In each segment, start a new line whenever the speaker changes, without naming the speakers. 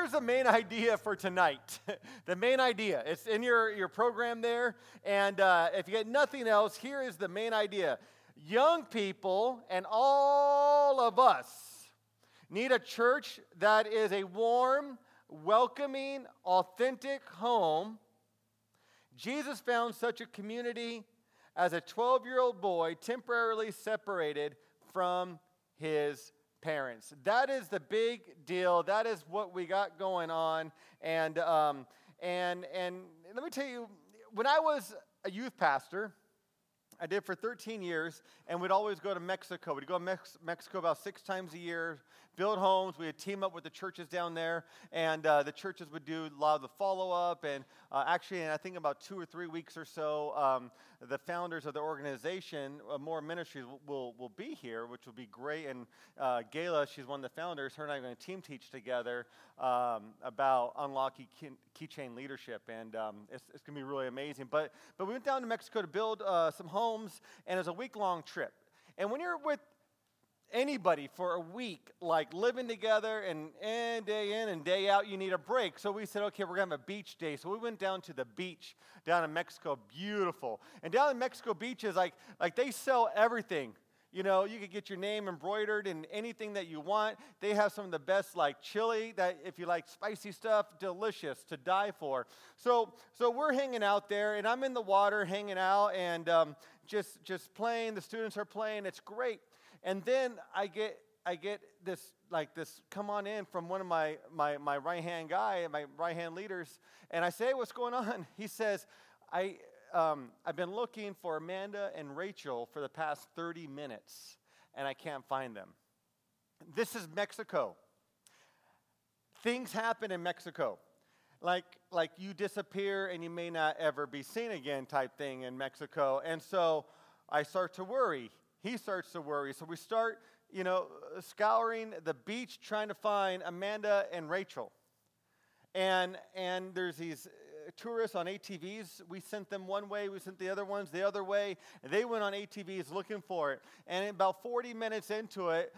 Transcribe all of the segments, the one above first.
here's the main idea for tonight. the main idea. It's in your, your program there. And uh, if you get nothing else, here is the main idea. Young people and all of us need a church that is a warm, welcoming, authentic home. Jesus found such a community as a 12 year old boy temporarily separated from his parents. That is the big deal. That is what we got going on. And, um, and, and let me tell you, when I was a youth pastor, I did for 13 years, and we'd always go to Mexico. We'd go to Mex- Mexico about six times a year, build homes. We would team up with the churches down there, and uh, the churches would do a lot of the follow up. And uh, actually, in I think about two or three weeks or so, um, the founders of the organization, uh, More Ministries, will, will, will, be here, which will be great. And uh, Gayla, she's one of the founders, her and I are going to team teach together um, about unlocking keychain leadership. And um, it's, it's going to be really amazing. But, but we went down to Mexico to build uh, some homes, and it was a week long trip. And when you're with anybody for a week, like living together and, and day in and day out, you need a break. So we said, okay, we're going to have a beach day. So we went down to the beach down in Mexico. Beautiful. And down in Mexico beaches, like, like they sell everything. You know, you could get your name embroidered and anything that you want. They have some of the best, like chili, that if you like spicy stuff, delicious to die for. So, so we're hanging out there, and I'm in the water hanging out and um, just, just playing. The students are playing. It's great. And then I get I get this like this come on in from one of my my, my right hand guy, my right hand leaders, and I say, what's going on? He says, I um, I've been looking for Amanda and Rachel for the past 30 minutes, and I can't find them. This is Mexico. Things happen in Mexico. Like, like you disappear and you may not ever be seen again type thing in Mexico. And so I start to worry he starts to worry. So we start, you know, scouring the beach trying to find Amanda and Rachel. And, and there's these uh, tourists on ATVs. We sent them one way, we sent the other ones the other way. They went on ATVs looking for it. And about 40 minutes into it,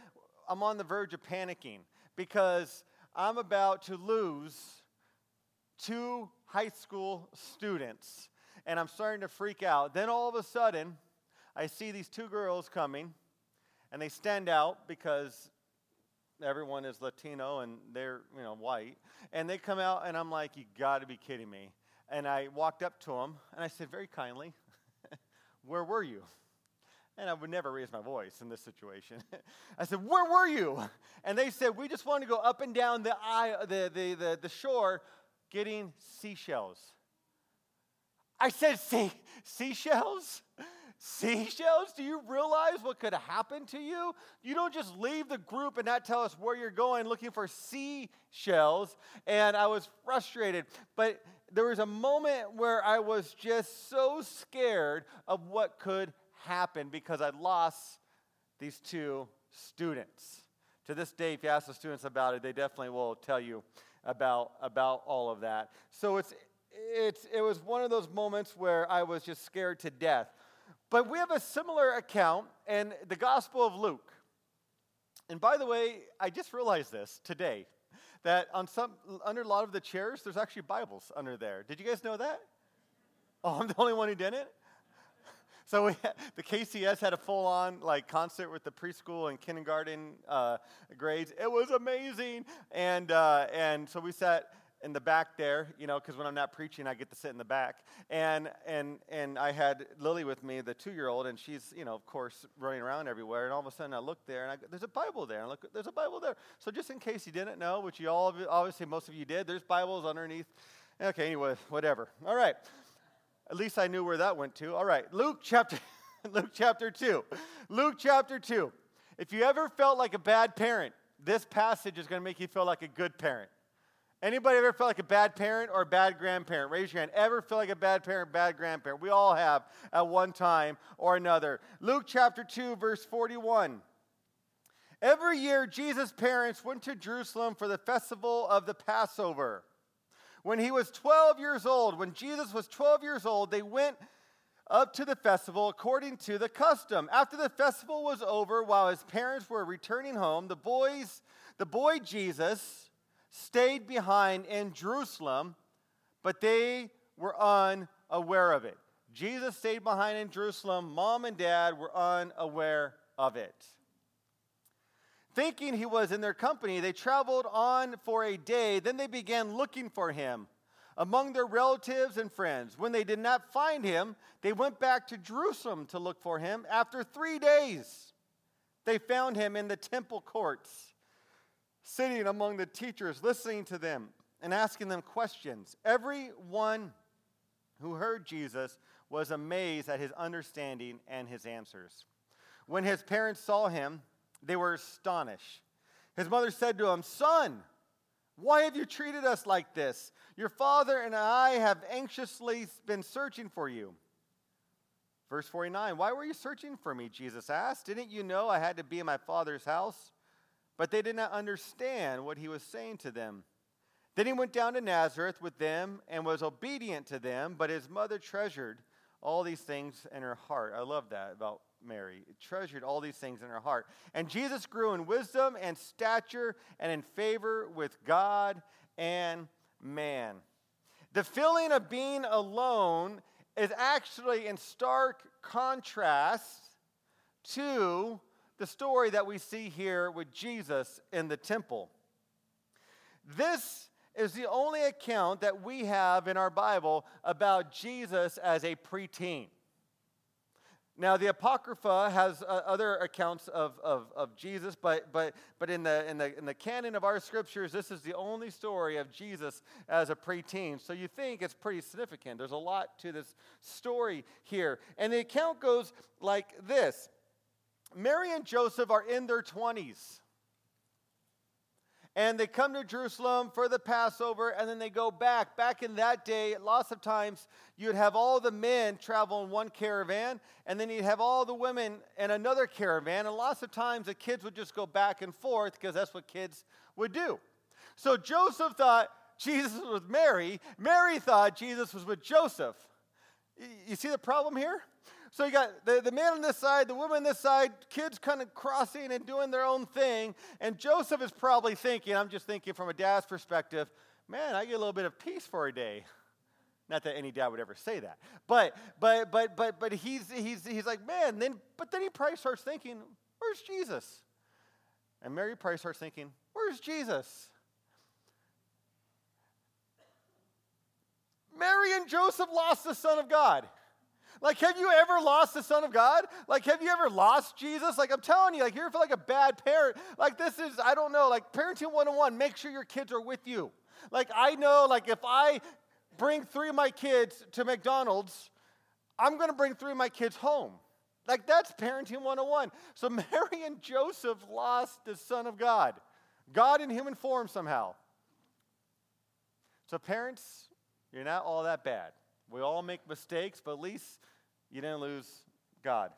I'm on the verge of panicking because I'm about to lose two high school students. And I'm starting to freak out. Then all of a sudden, I see these two girls coming, and they stand out because everyone is Latino and they're you know white, and they come out, and I'm like, you got to be kidding me. And I walked up to them, and I said very kindly, "Where were you?" And I would never raise my voice in this situation. I said, Where were you? And they said, We just wanted to go up and down the, eye, the, the, the, the shore getting seashells. I said, See, seashells? Seashells? Do you realize what could happen to you? You don't just leave the group and not tell us where you're going looking for seashells. And I was frustrated. But there was a moment where I was just so scared of what could happen because I lost these two students. To this day, if you ask the students about it, they definitely will tell you about, about all of that. So it's, it's, it was one of those moments where I was just scared to death. But we have a similar account in the Gospel of Luke. And by the way, I just realized this today that on some under a lot of the chairs, there's actually Bibles under there. Did you guys know that? Oh, I'm the only one who didn't. So we, the KCS had a full-on like concert with the preschool and kindergarten uh, grades. It was amazing, and uh, and so we sat in the back there, you know, because when I'm not preaching, I get to sit in the back. And and and I had Lily with me, the two-year-old, and she's, you know, of course, running around everywhere. And all of a sudden, I look there, and I, there's a Bible there. And I look, there's a Bible there. So just in case you didn't know, which you all obviously most of you did, there's Bibles underneath. Okay, anyway, whatever. All right. At least I knew where that went to. All right, Luke chapter Luke chapter two. Luke chapter two. If you ever felt like a bad parent, this passage is going to make you feel like a good parent. Anybody ever felt like a bad parent or a bad grandparent? Raise your hand. Ever feel like a bad parent, bad grandparent? We all have at one time or another. Luke chapter 2, verse 41. Every year, Jesus' parents went to Jerusalem for the festival of the Passover. When he was 12 years old, when Jesus was 12 years old, they went up to the festival according to the custom. After the festival was over, while his parents were returning home, the boys, the boy Jesus, stayed behind in Jerusalem, but they were unaware of it. Jesus stayed behind in Jerusalem. Mom and dad were unaware of it. Thinking he was in their company, they traveled on for a day. Then they began looking for him among their relatives and friends. When they did not find him, they went back to Jerusalem to look for him. After three days, they found him in the temple courts, sitting among the teachers, listening to them and asking them questions. Everyone who heard Jesus was amazed at his understanding and his answers. When his parents saw him, they were astonished. His mother said to him, Son, why have you treated us like this? Your father and I have anxiously been searching for you. Verse 49 Why were you searching for me? Jesus asked. Didn't you know I had to be in my father's house? But they did not understand what he was saying to them. Then he went down to Nazareth with them and was obedient to them, but his mother treasured all these things in her heart. I love that about Mary. It Treasured all these things in her heart. And Jesus grew in wisdom and stature and in favor with God and man. The feeling of being alone is actually in stark contrast to the story that we see here with Jesus in the temple. This is the only account that we have in our Bible about Jesus as a preteen. Now, the Apocrypha has uh, other accounts of, of, of Jesus, but, but, but in, the, in, the, in the canon of our scriptures, this is the only story of Jesus as a preteen. So you think it's pretty significant. There's a lot to this story here. And the account goes like this Mary and Joseph are in their 20s and they come to Jerusalem for the Passover, and then they go back. Back in that day, lots of times you'd have all the men travel in one caravan, and then you'd have all the women in another caravan, and lots of times the kids would just go back and forth because that's what kids would do. So Joseph thought Jesus was with Mary, Mary thought Jesus was with Joseph. You see the problem here? So you got the, the man on this side, the woman on this side, kids kind of crossing and doing their own thing. And Joseph is probably thinking, I'm just thinking from a dad's perspective, man, I get a little bit of peace for a day. Not that any dad would ever say that. But but but but but he's he's he's like, man, then but then he probably starts thinking, where's Jesus? And Mary probably starts thinking, where's Jesus? Mary and Joseph lost the Son of God. Like, have you ever lost the Son of God? Like, have you ever lost Jesus? Like, I'm telling you, like, you feel like a bad parent. Like, this is, I don't know, like, parenting 101, make sure your kids are with you. Like, I know, like, if I bring three of my kids to McDonald's, I'm going to bring three of my kids home. Like, that's parenting 101. So, Mary and Joseph lost the Son of God, God in human form somehow. So, parents, you're not all that bad. We all make mistakes, but at least you didn't lose God.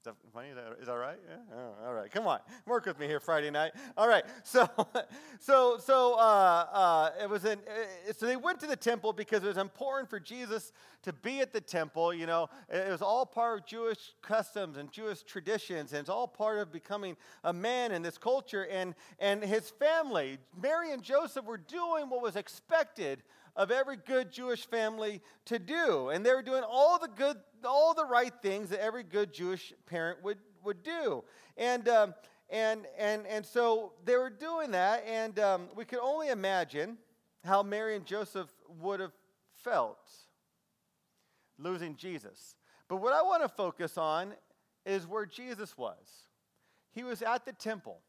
Is that funny? Is that, is that right? Yeah? Oh, all right. Come on. Work with me here Friday night. All right. So, so, so, uh, uh, it was in, uh, so they went to the temple because it was important for Jesus to be at the temple. You know, it was all part of Jewish customs and Jewish traditions, and it's all part of becoming a man in this culture. And, and his family, Mary and Joseph, were doing what was expected of every good Jewish family to do. And they were doing all the good, all the right things that every good Jewish parent would, would do. And, um, and, and, and so they were doing that, and um, we could only imagine how Mary and Joseph would have felt losing Jesus. But what I want to focus on is where Jesus was. He was at the temple.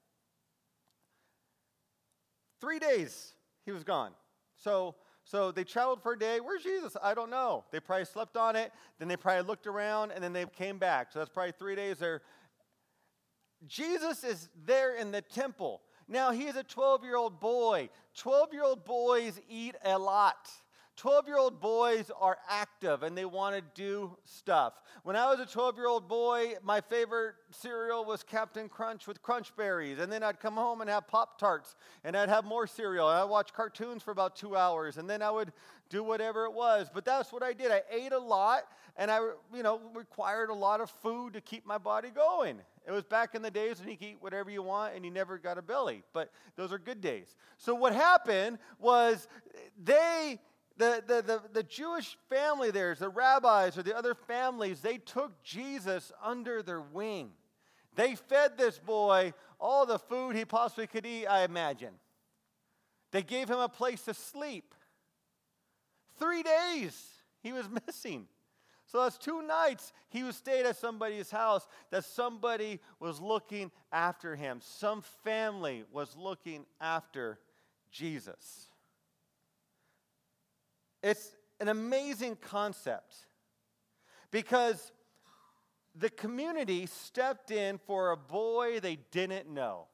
Three days he was gone. So so they traveled for a day. Where's Jesus? I don't know. They probably slept on it. Then they probably looked around and then they came back. So that's probably three days there. Jesus is there in the temple. Now he is a 12 year old boy. 12 year old boys eat a lot. 12 year old boys are active and they want to do stuff. When I was a 12 year old boy, my favorite cereal was Captain Crunch with Crunch Berries. And then I'd come home and have Pop Tarts and I'd have more cereal. And I'd watch cartoons for about two hours and then I would do whatever it was. But that's what I did. I ate a lot and I, you know, required a lot of food to keep my body going. It was back in the days when you could eat whatever you want and you never got a belly. But those are good days. So what happened was they the, the, the, the, Jewish family there, the rabbis or the other families, they took Jesus under their wing. They fed this boy all the food he possibly could eat, I imagine. They gave him a place to sleep. Three days he was missing. So that's two nights he was stayed at somebody's house that somebody was looking after him. Some family was looking after Jesus. It's an amazing concept because the community stepped in for a boy they didn't know.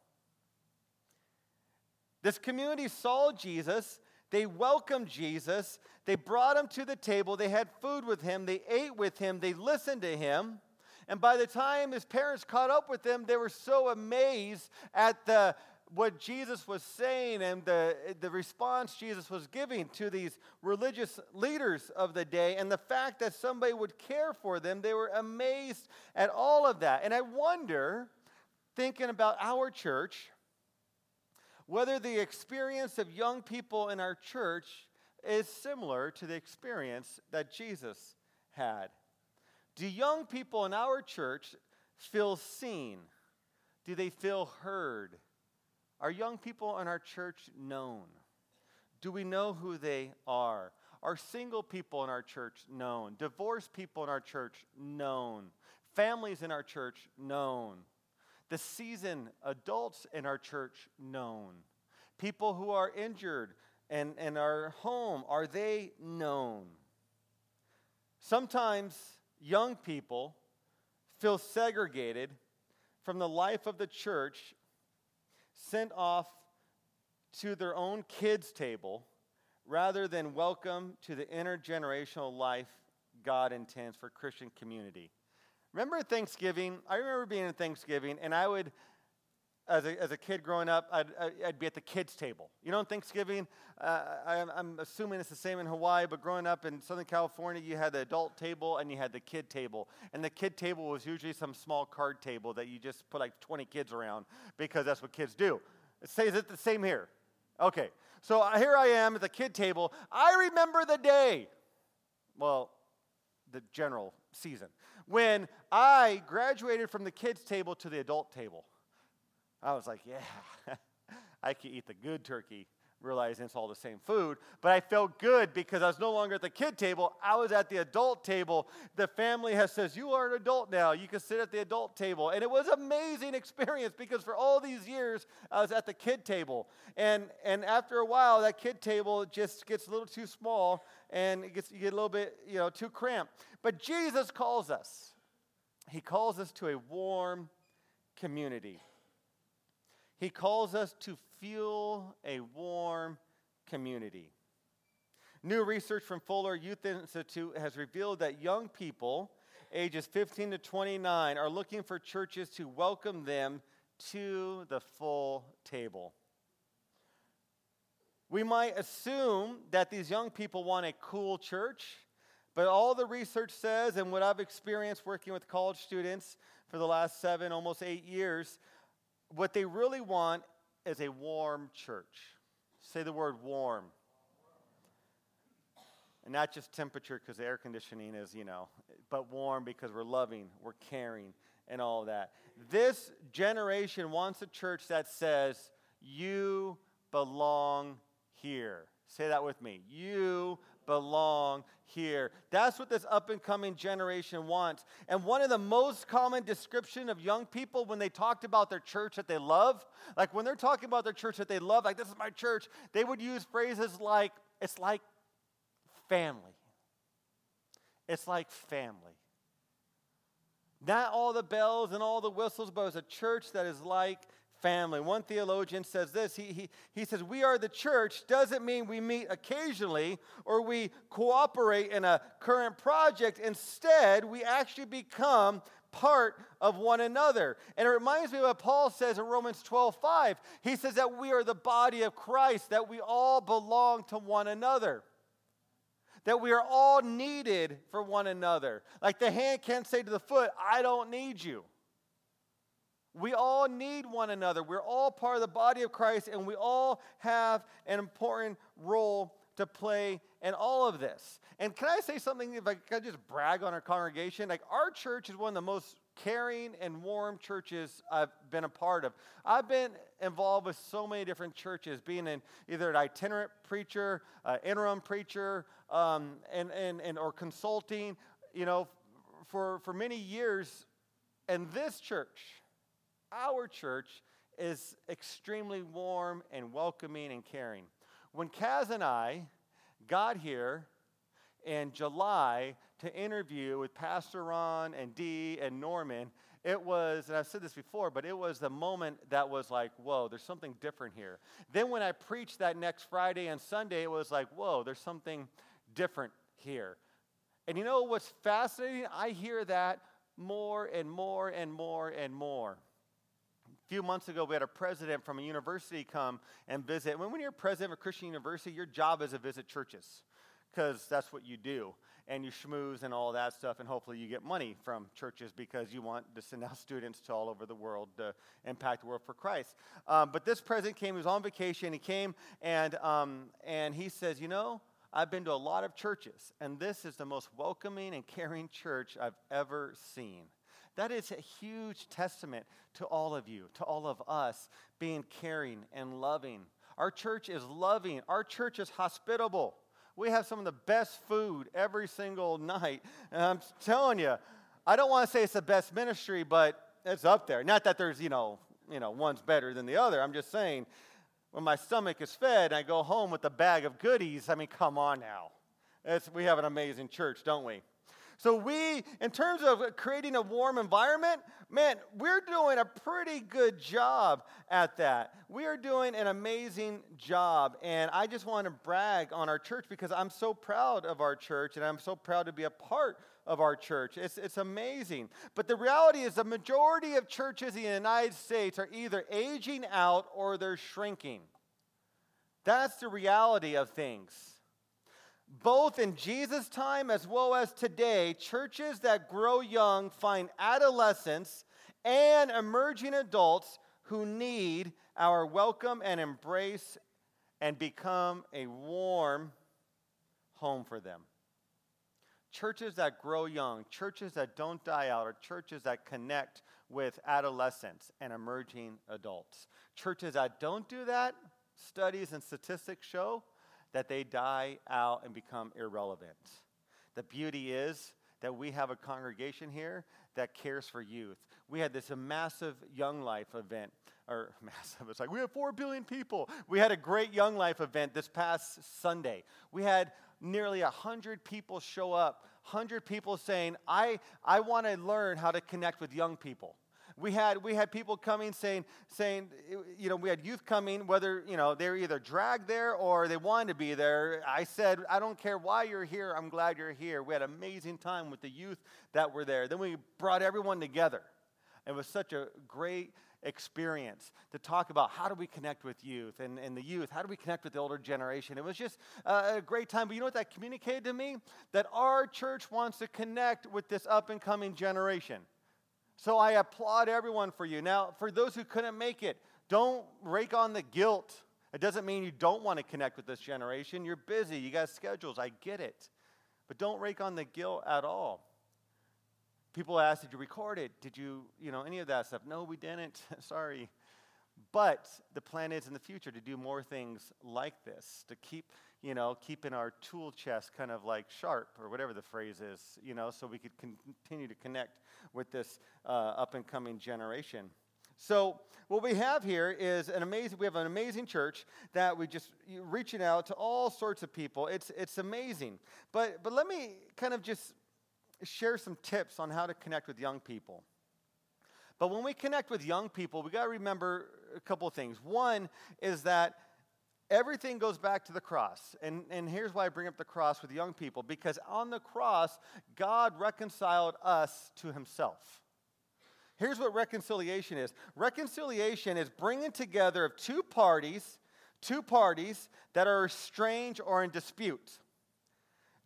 This community saw Jesus, they welcomed Jesus, they brought him to the table, they had food with him, they ate with him, they listened to him. And by the time his parents caught up with them, they were so amazed at the what Jesus was saying and the, the response Jesus was giving to these religious leaders of the day and the fact that somebody would care for them, they were amazed at all of that. And I wonder, thinking about our church, whether the experience of young people in our church is similar to the experience that Jesus had. Do young people in our church feel seen? Do they feel heard? Are young people in our church known? Do we know who they are? Are single people in our church known? Divorced people in our church known? Families in our church known? The seasoned adults in our church known? People who are injured and, and are home, are they known? Sometimes young people feel segregated from the life of the church sent off to their own kids' table rather than welcome to the intergenerational life God intends for Christian community. Remember Thanksgiving? I remember being in Thanksgiving, and I would, as a, as a kid growing up, I'd, I'd be at the kids' table. You know, in Thanksgiving, uh, I, I'm assuming it's the same in Hawaii, but growing up in Southern California, you had the adult table and you had the kid table. And the kid table was usually some small card table that you just put like 20 kids around because that's what kids do. Says it the same here. Okay, so here I am at the kid table. I remember the day, well, the general season, when I graduated from the kids' table to the adult table. I was like, yeah, I can eat the good turkey realizing it's all the same food. But I felt good because I was no longer at the kid table. I was at the adult table. The family has says, You are an adult now. You can sit at the adult table. And it was amazing experience because for all these years I was at the kid table. And and after a while, that kid table just gets a little too small and it gets you get a little bit, you know, too cramped. But Jesus calls us. He calls us to a warm community. He calls us to feel a warm community. New research from Fuller Youth Institute has revealed that young people ages 15 to 29 are looking for churches to welcome them to the full table. We might assume that these young people want a cool church, but all the research says, and what I've experienced working with college students for the last seven, almost eight years, what they really want is a warm church. Say the word warm. And not just temperature because air conditioning is, you know, but warm because we're loving, we're caring, and all that. This generation wants a church that says, You belong here. Say that with me. You belong here. That's what this up and coming generation wants. And one of the most common description of young people when they talked about their church that they love, like when they're talking about their church that they love, like this is my church, they would use phrases like it's like family. It's like family. Not all the bells and all the whistles, but it's a church that is like family. One theologian says this he, he, he says, We are the church doesn't mean we meet occasionally or we cooperate in a current project. Instead, we actually become part of one another. And it reminds me of what Paul says in Romans 12 5. He says that we are the body of Christ, that we all belong to one another. That we are all needed for one another. Like the hand can't say to the foot, I don't need you. We all need one another. We're all part of the body of Christ, and we all have an important role to play in all of this. And can I say something, if I could just brag on our congregation? Like, our church is one of the most caring and warm churches I've been a part of. I've been involved with so many different churches, being in either an itinerant preacher, uh, interim preacher, um, and, and, and, or consulting, you know, for, for many years. And this church, our church is extremely warm and welcoming and caring. When Kaz and I got here in July to interview with Pastor Ron and Dee and Norman, it was, and I've said this before, but it was the moment that was like, whoa, there's something different here. Then when I preached that next Friday and Sunday, it was like, whoa, there's something different here. And you know what's fascinating? I hear that more and more and more and more. Few months ago, we had a president from a university come and visit. When, when you're president of a Christian university, your job is to visit churches because that's what you do. And you schmooze and all that stuff, and hopefully you get money from churches because you want to send out students to all over the world to impact the world for Christ. Um, but this president came, he was on vacation, he came and, um, and he says, You know, I've been to a lot of churches, and this is the most welcoming and caring church I've ever seen. That is a huge testament to all of you, to all of us being caring and loving. Our church is loving, our church is hospitable. We have some of the best food every single night. And I'm telling you, I don't want to say it's the best ministry, but it's up there. Not that there's, you know, you know, one's better than the other. I'm just saying, when my stomach is fed and I go home with a bag of goodies, I mean, come on now. It's, we have an amazing church, don't we? So, we, in terms of creating a warm environment, man, we're doing a pretty good job at that. We are doing an amazing job. And I just want to brag on our church because I'm so proud of our church and I'm so proud to be a part of our church. It's, it's amazing. But the reality is, the majority of churches in the United States are either aging out or they're shrinking. That's the reality of things both in Jesus' time as well as today, churches that grow young find adolescents and emerging adults who need our welcome and embrace and become a warm home for them. Churches that grow young, churches that don't die out, are churches that connect with adolescents and emerging adults. Churches that don't do that, studies and statistics show, that they die out and become irrelevant. The beauty is that we have a congregation here that cares for youth. We had this massive Young Life event, or massive, it's like we have 4 billion people. We had a great Young Life event this past Sunday. We had nearly 100 people show up, 100 people saying, I, I want to learn how to connect with young people. We had, we had people coming saying, saying, you know, we had youth coming, whether, you know, they were either dragged there or they wanted to be there. I said, I don't care why you're here, I'm glad you're here. We had an amazing time with the youth that were there. Then we brought everyone together. It was such a great experience to talk about how do we connect with youth and, and the youth, how do we connect with the older generation. It was just a great time. But you know what that communicated to me? That our church wants to connect with this up and coming generation. So I applaud everyone for you. Now, for those who couldn't make it, don't rake on the guilt. It doesn't mean you don't want to connect with this generation. You're busy, you got schedules, I get it. But don't rake on the guilt at all. People ask, did you record it? Did you, you know, any of that stuff? No, we didn't. Sorry. But the plan is in the future to do more things like this, to keep, you know, keeping our tool chest kind of like sharp or whatever the phrase is, you know, so we could continue to connect with this uh, up and coming generation. So what we have here is an amazing. We have an amazing church that we just reaching out to all sorts of people. It's it's amazing. But but let me kind of just share some tips on how to connect with young people. But when we connect with young people, we got to remember a couple of things. One is that everything goes back to the cross. And, and here's why I bring up the cross with young people because on the cross, God reconciled us to himself. Here's what reconciliation is reconciliation is bringing together of two parties, two parties that are estranged or in dispute.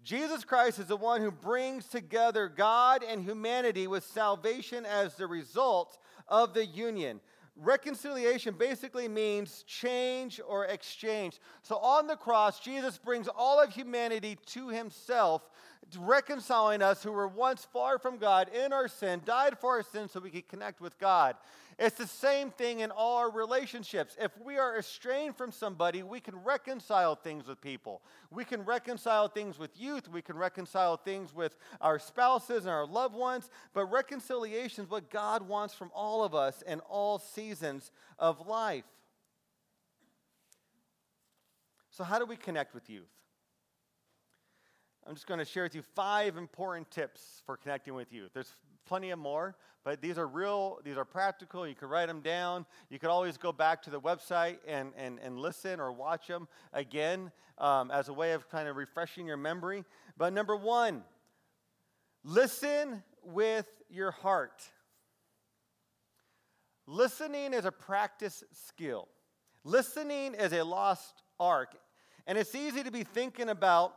Jesus Christ is the one who brings together God and humanity with salvation as the result of the union. Reconciliation basically means change or exchange. So on the cross, Jesus brings all of humanity to himself reconciling us who were once far from God in our sin, died for our sin so we could connect with God. It's the same thing in all our relationships. If we are estranged from somebody, we can reconcile things with people. We can reconcile things with youth. We can reconcile things with our spouses and our loved ones. But reconciliation is what God wants from all of us in all seasons of life. So, how do we connect with youth? I'm just going to share with you five important tips for connecting with youth. There's plenty of more, but these are real, these are practical. You can write them down. You could always go back to the website and, and, and listen or watch them again um, as a way of kind of refreshing your memory. But number one, listen with your heart. Listening is a practice skill. Listening is a lost art. And it's easy to be thinking about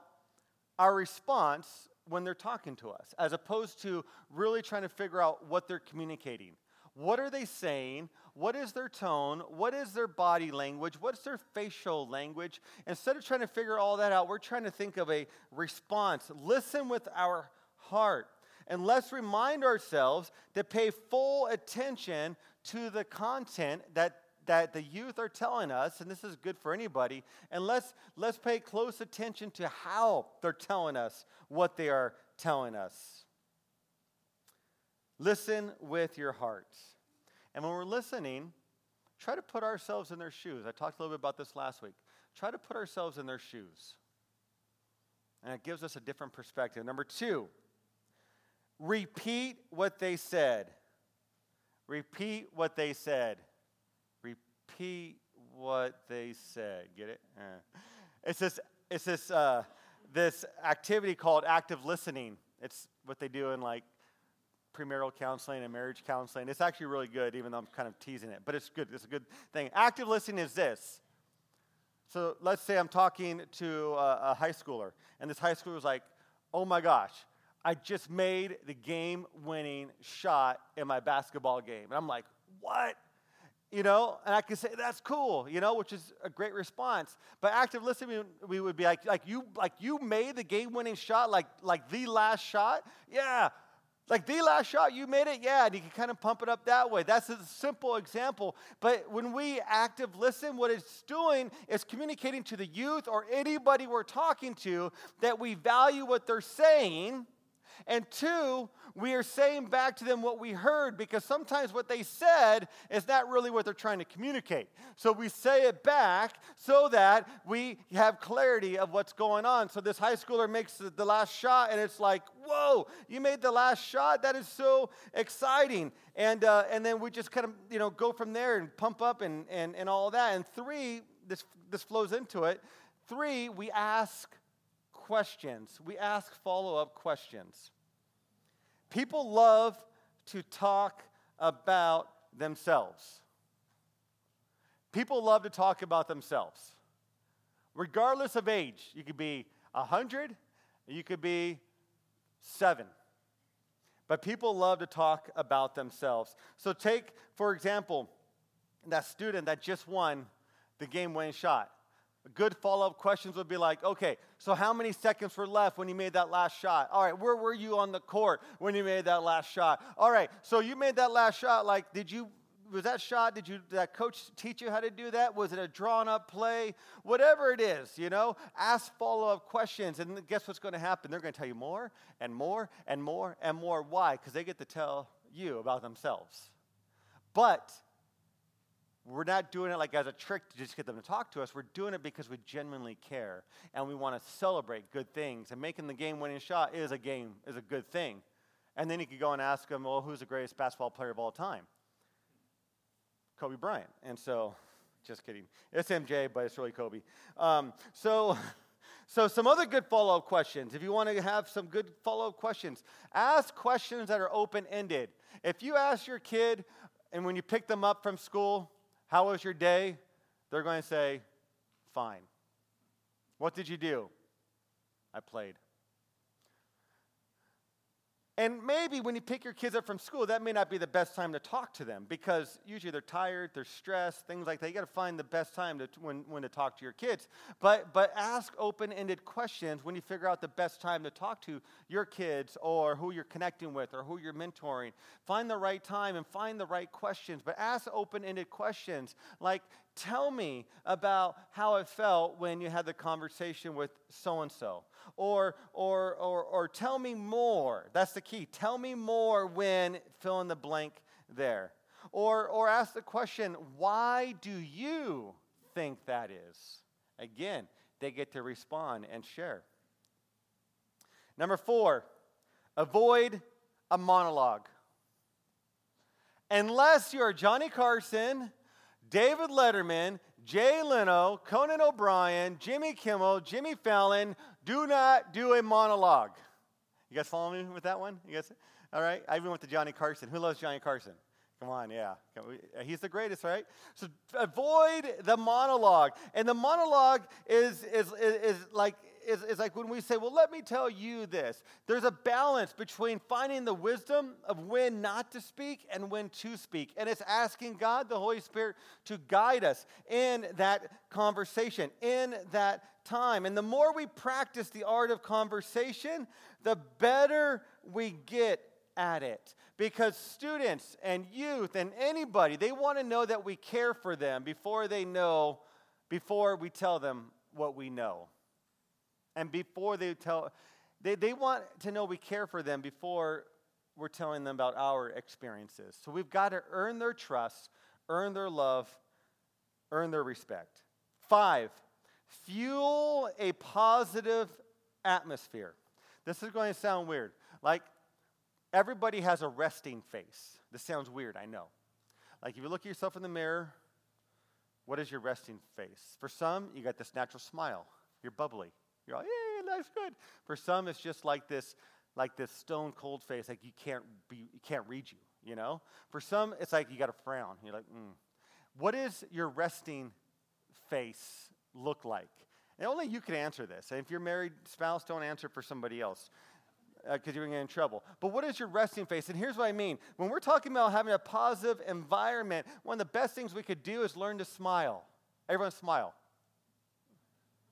our response when they're talking to us, as opposed to really trying to figure out what they're communicating. What are they saying? What is their tone? What is their body language? What's their facial language? Instead of trying to figure all that out, we're trying to think of a response. Listen with our heart. And let's remind ourselves to pay full attention to the content that that the youth are telling us, and this is good for anybody, and let's, let's pay close attention to how they're telling us what they are telling us. Listen with your heart. And when we're listening, try to put ourselves in their shoes. I talked a little bit about this last week. Try to put ourselves in their shoes. And it gives us a different perspective. Number two, repeat what they said. Repeat what they said repeat what they said. Get it? Uh. It's this, it's this, uh, this activity called active listening. It's what they do in like premarital counseling and marriage counseling. It's actually really good, even though I'm kind of teasing it, but it's good. It's a good thing. Active listening is this. So let's say I'm talking to a, a high schooler, and this high schooler is like, oh my gosh, I just made the game winning shot in my basketball game. And I'm like, what? You know, and I can say that's cool, you know, which is a great response. But active listening, we would be like, like you, like you made the game-winning shot, like like the last shot, yeah, like the last shot you made it, yeah, and you can kind of pump it up that way. That's a simple example. But when we active listen, what it's doing is communicating to the youth or anybody we're talking to that we value what they're saying and two, we are saying back to them what we heard because sometimes what they said is not really what they're trying to communicate. So we say it back so that we have clarity of what's going on. So this high schooler makes the last shot and it's like, whoa, you made the last shot? That is so exciting. And, uh, and then we just kind of, you know, go from there and pump up and, and, and all that. And three, this, this flows into it. Three, we ask questions. We ask follow up questions. People love to talk about themselves. People love to talk about themselves. Regardless of age, you could be 100, you could be 7. But people love to talk about themselves. So, take, for example, that student that just won the game winning shot. Good follow up questions would be like, okay, so how many seconds were left when you made that last shot? All right, where were you on the court when you made that last shot? All right, so you made that last shot. Like, did you, was that shot, did you, did that coach teach you how to do that? Was it a drawn up play? Whatever it is, you know, ask follow up questions. And guess what's going to happen? They're going to tell you more and more and more and more. Why? Because they get to tell you about themselves. But we're not doing it like as a trick to just get them to talk to us. We're doing it because we genuinely care and we want to celebrate good things. And making the game winning shot is a game, is a good thing. And then you could go and ask them, well, who's the greatest basketball player of all time? Kobe Bryant. And so, just kidding. It's MJ, but it's really Kobe. Um, so, so some other good follow up questions. If you want to have some good follow up questions, ask questions that are open ended. If you ask your kid, and when you pick them up from school, how was your day? They're going to say, fine. What did you do? I played. And maybe when you pick your kids up from school, that may not be the best time to talk to them because usually they're tired, they're stressed, things like that. You got to find the best time to, when, when to talk to your kids. But, but ask open ended questions when you figure out the best time to talk to your kids or who you're connecting with or who you're mentoring. Find the right time and find the right questions. But ask open ended questions like, tell me about how it felt when you had the conversation with so and so or, or, or, or tell me more. That's the key. Tell me more when fill in the blank there. Or, or ask the question, why do you think that is? Again, they get to respond and share. Number four, avoid a monologue. Unless you're Johnny Carson, David Letterman, Jay Leno, Conan O'Brien, Jimmy Kimmel, Jimmy Fallon, do not do a monologue. You guys follow me with that one? You guys? All right. I even went to Johnny Carson. Who loves Johnny Carson? Come on, yeah. Uh, he's the greatest, right? So avoid the monologue. And the monologue is, is, is, is like is, is like when we say, well, let me tell you this. There's a balance between finding the wisdom of when not to speak and when to speak. And it's asking God, the Holy Spirit, to guide us in that conversation, in that time. And the more we practice the art of conversation, the better we get at it. Because students and youth and anybody, they want to know that we care for them before they know, before we tell them what we know. And before they tell, they, they want to know we care for them before we're telling them about our experiences. So we've got to earn their trust, earn their love, earn their respect. Five, fuel a positive atmosphere. This is going to sound weird. Like, everybody has a resting face. This sounds weird, I know. Like, if you look at yourself in the mirror, what is your resting face? For some, you got this natural smile. You're bubbly. You're like, yeah, life's good. For some, it's just like this, like this stone cold face, like you can't be, you can't read you. You know. For some, it's like you got a frown. You're like, mm. what is your resting face look like? And only you can answer this. And if you're married spouse, don't answer for somebody else because uh, you're going to get in trouble. But what is your resting face? And here's what I mean. When we're talking about having a positive environment, one of the best things we could do is learn to smile. Everyone smile.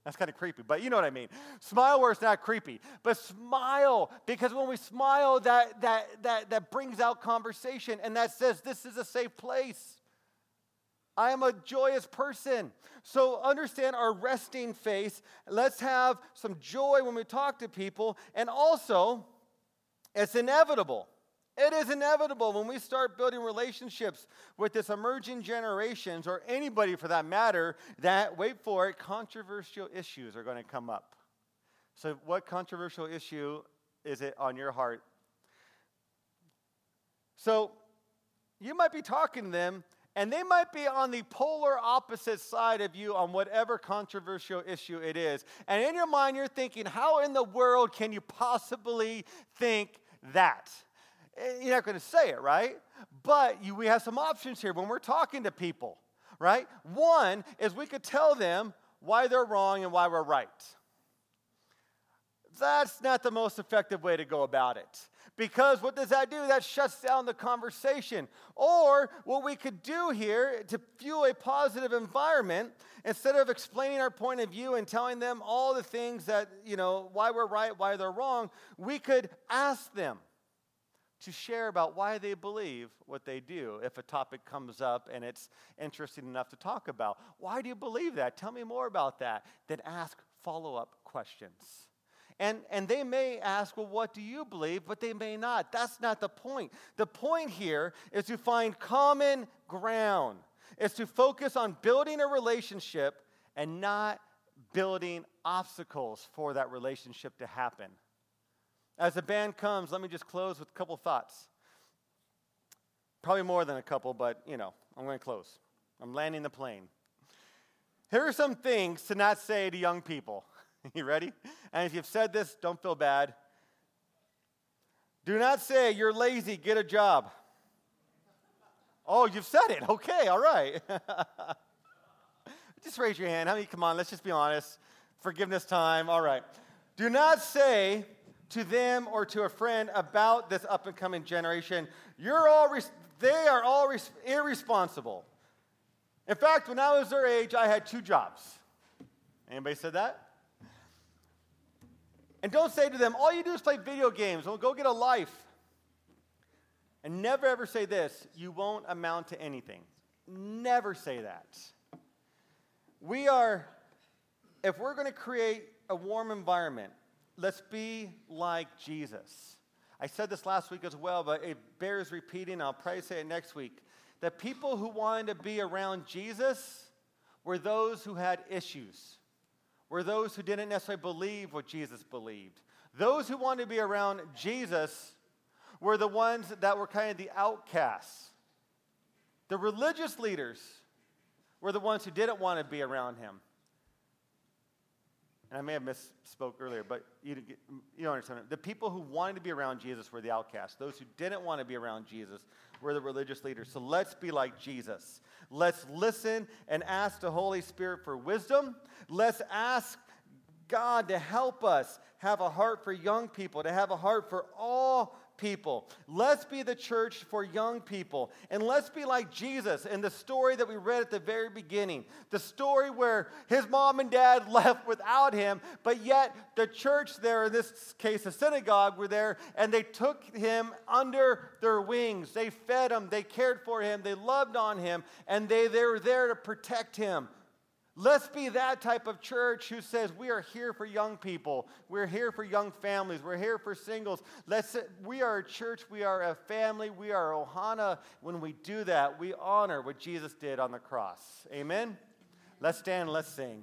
That's kind of creepy, but you know what I mean. Smile where it's not creepy, but smile because when we smile, that, that, that, that brings out conversation and that says this is a safe place. I am a joyous person. So understand our resting face. Let's have some joy when we talk to people. And also, it's inevitable. It is inevitable when we start building relationships with this emerging generations, or anybody for that matter, that, wait for it, controversial issues are going to come up. So, what controversial issue is it on your heart? So, you might be talking to them, and they might be on the polar opposite side of you on whatever controversial issue it is. And in your mind, you're thinking, how in the world can you possibly think that? Eh, you're not going to say it, right? But you, we have some options here when we're talking to people, right? One is we could tell them why they're wrong and why we're right. That's not the most effective way to go about it. Because what does that do? That shuts down the conversation. Or what we could do here to fuel a positive environment, instead of explaining our point of view and telling them all the things that, you know, why we're right, why they're wrong, we could ask them to share about why they believe what they do if a topic comes up and it's interesting enough to talk about. Why do you believe that? Tell me more about that. Then ask follow up questions. And, and they may ask, well, what do you believe? But they may not. That's not the point. The point here is to find common ground, is to focus on building a relationship and not building obstacles for that relationship to happen. As the band comes, let me just close with a couple thoughts. Probably more than a couple, but you know, I'm going to close. I'm landing the plane. Here are some things to not say to young people. you ready? And if you've said this, don't feel bad. Do not say, You're lazy, get a job. Oh, you've said it. Okay, all right. just raise your hand. How many? Come on, let's just be honest. Forgiveness time. All right. Do not say to them or to a friend about this up and coming generation, you're all res- they are all res- irresponsible. In fact, when I was their age, I had two jobs. Anybody said that? And don't say to them, all you do is play video games. Well, go get a life. And never ever say this, you won't amount to anything. Never say that. We are, if we're going to create a warm environment, let's be like Jesus. I said this last week as well, but it bears repeating. I'll probably say it next week. The people who wanted to be around Jesus were those who had issues were those who didn't necessarily believe what Jesus believed. Those who wanted to be around Jesus were the ones that were kind of the outcasts. The religious leaders were the ones who didn't want to be around him. And I may have misspoke earlier, but you, you don't understand. The people who wanted to be around Jesus were the outcasts. Those who didn't want to be around Jesus were the religious leaders. So let's be like Jesus. Let's listen and ask the Holy Spirit for wisdom. Let's ask God to help us have a heart for young people, to have a heart for all people. Let's be the church for young people. And let's be like Jesus in the story that we read at the very beginning. The story where his mom and dad left without him, but yet the church there, in this case, the synagogue, were there and they took him under their wings. They fed him, they cared for him, they loved on him, and they, they were there to protect him. Let's be that type of church who says we are here for young people. We're here for young families. We're here for singles. Let's we are a church, we are a family, we are Ohana. When we do that, we honor what Jesus did on the cross. Amen. Let's stand, let's sing.